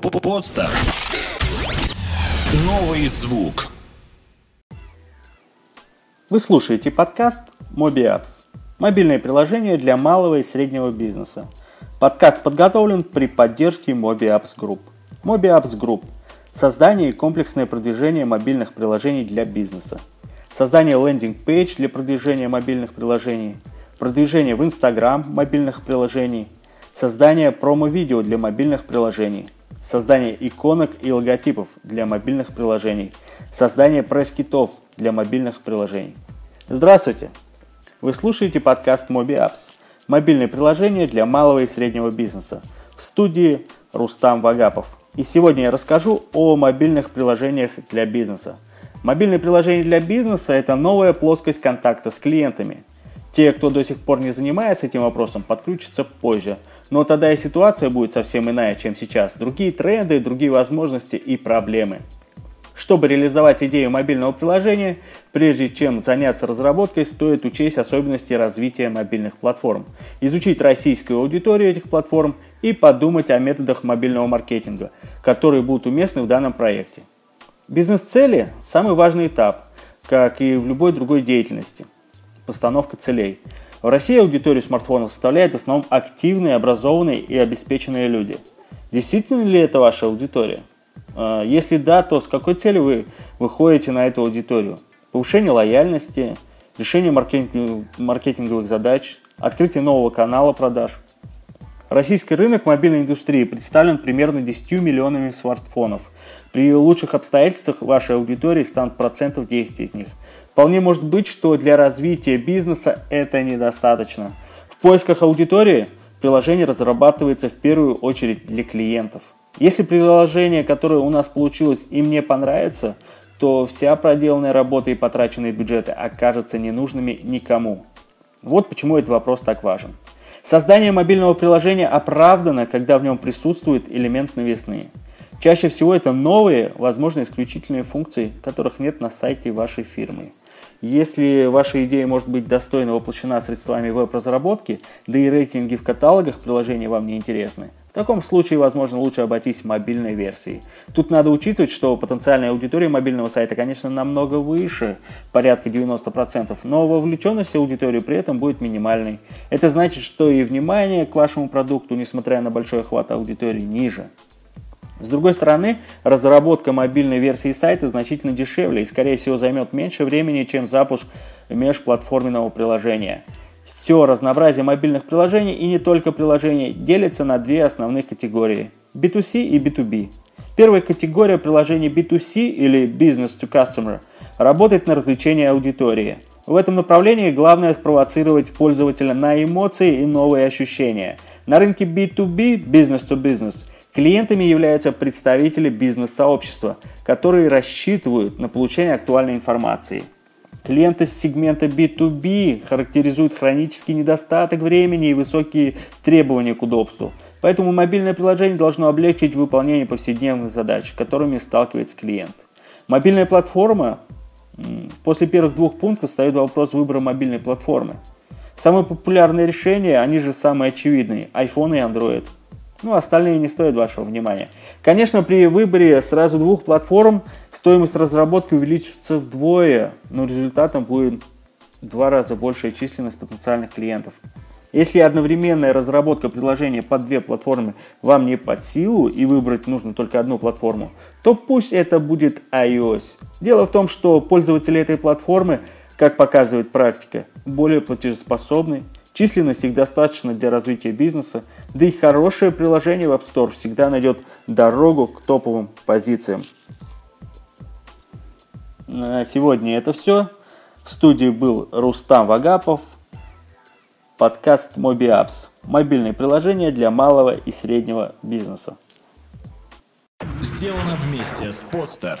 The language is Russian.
Подстер. Новый звук. Вы слушаете подкаст MobiApps. Мобильное приложение для малого и среднего бизнеса. Подкаст подготовлен при поддержке MobiApps Group. MobiApps Group – создание и комплексное продвижение мобильных приложений для бизнеса. Создание лендинг-пейдж для продвижения мобильных приложений. Продвижение в Instagram мобильных приложений. Создание промо-видео для мобильных приложений создание иконок и логотипов для мобильных приложений, создание пресс-китов для мобильных приложений. Здравствуйте! Вы слушаете подкаст MobiApps, мобильное приложение для малого и среднего бизнеса. В студии Рустам Вагапов. И сегодня я расскажу о мобильных приложениях для бизнеса. Мобильные приложения для бизнеса – это новая плоскость контакта с клиентами. Те, кто до сих пор не занимается этим вопросом, подключатся позже – но тогда и ситуация будет совсем иная, чем сейчас. Другие тренды, другие возможности и проблемы. Чтобы реализовать идею мобильного приложения, прежде чем заняться разработкой, стоит учесть особенности развития мобильных платформ, изучить российскую аудиторию этих платформ и подумать о методах мобильного маркетинга, которые будут уместны в данном проекте. Бизнес-цели – самый важный этап, как и в любой другой деятельности. Постановка целей – в России аудиторию смартфонов составляет в основном активные, образованные и обеспеченные люди. Действительно ли это ваша аудитория? А, если да, то с какой целью вы выходите на эту аудиторию? Повышение лояльности, решение маркетинговых задач, открытие нового канала продаж. Российский рынок мобильной индустрии представлен примерно 10 миллионами смартфонов. При лучших обстоятельствах вашей аудитории станут процентов 10 из них – Вполне может быть, что для развития бизнеса это недостаточно. В поисках аудитории приложение разрабатывается в первую очередь для клиентов. Если приложение, которое у нас получилось, им не понравится, то вся проделанная работа и потраченные бюджеты окажутся ненужными никому. Вот почему этот вопрос так важен. Создание мобильного приложения оправдано, когда в нем присутствует элемент новизны. Чаще всего это новые, возможно, исключительные функции, которых нет на сайте вашей фирмы. Если ваша идея может быть достойно воплощена средствами веб-разработки, да и рейтинги в каталогах приложений вам не интересны, в таком случае, возможно, лучше обойтись мобильной версией. Тут надо учитывать, что потенциальная аудитория мобильного сайта, конечно, намного выше, порядка 90%, но вовлеченность аудитории при этом будет минимальной. Это значит, что и внимание к вашему продукту, несмотря на большой охват аудитории, ниже. С другой стороны, разработка мобильной версии сайта значительно дешевле и, скорее всего, займет меньше времени, чем запуск межплатформенного приложения. Все разнообразие мобильных приложений и не только приложений делится на две основных категории – B2C и B2B. Первая категория приложений B2C или Business to Customer работает на развлечение аудитории. В этом направлении главное спровоцировать пользователя на эмоции и новые ощущения. На рынке B2B, Business to Business – Клиентами являются представители бизнес-сообщества, которые рассчитывают на получение актуальной информации. Клиенты с сегмента B2B характеризуют хронический недостаток времени и высокие требования к удобству. Поэтому мобильное приложение должно облегчить выполнение повседневных задач, которыми сталкивается клиент. Мобильная платформа После первых двух пунктов стоит вопрос выбора мобильной платформы. Самые популярные решения, они же самые очевидные, iPhone и Android. Ну, остальные не стоят вашего внимания. Конечно, при выборе сразу двух платформ стоимость разработки увеличится вдвое, но результатом будет в два раза большая численность потенциальных клиентов. Если одновременная разработка приложения под две платформы вам не под силу и выбрать нужно только одну платформу, то пусть это будет iOS. Дело в том, что пользователи этой платформы, как показывает практика, более платежеспособны, Численность их достаточно для развития бизнеса, да и хорошее приложение в App Store всегда найдет дорогу к топовым позициям. На сегодня это все. В студии был Рустам Вагапов, подкаст MobiApps. Мобильное приложение для малого и среднего бизнеса. Сделано вместе с Podster.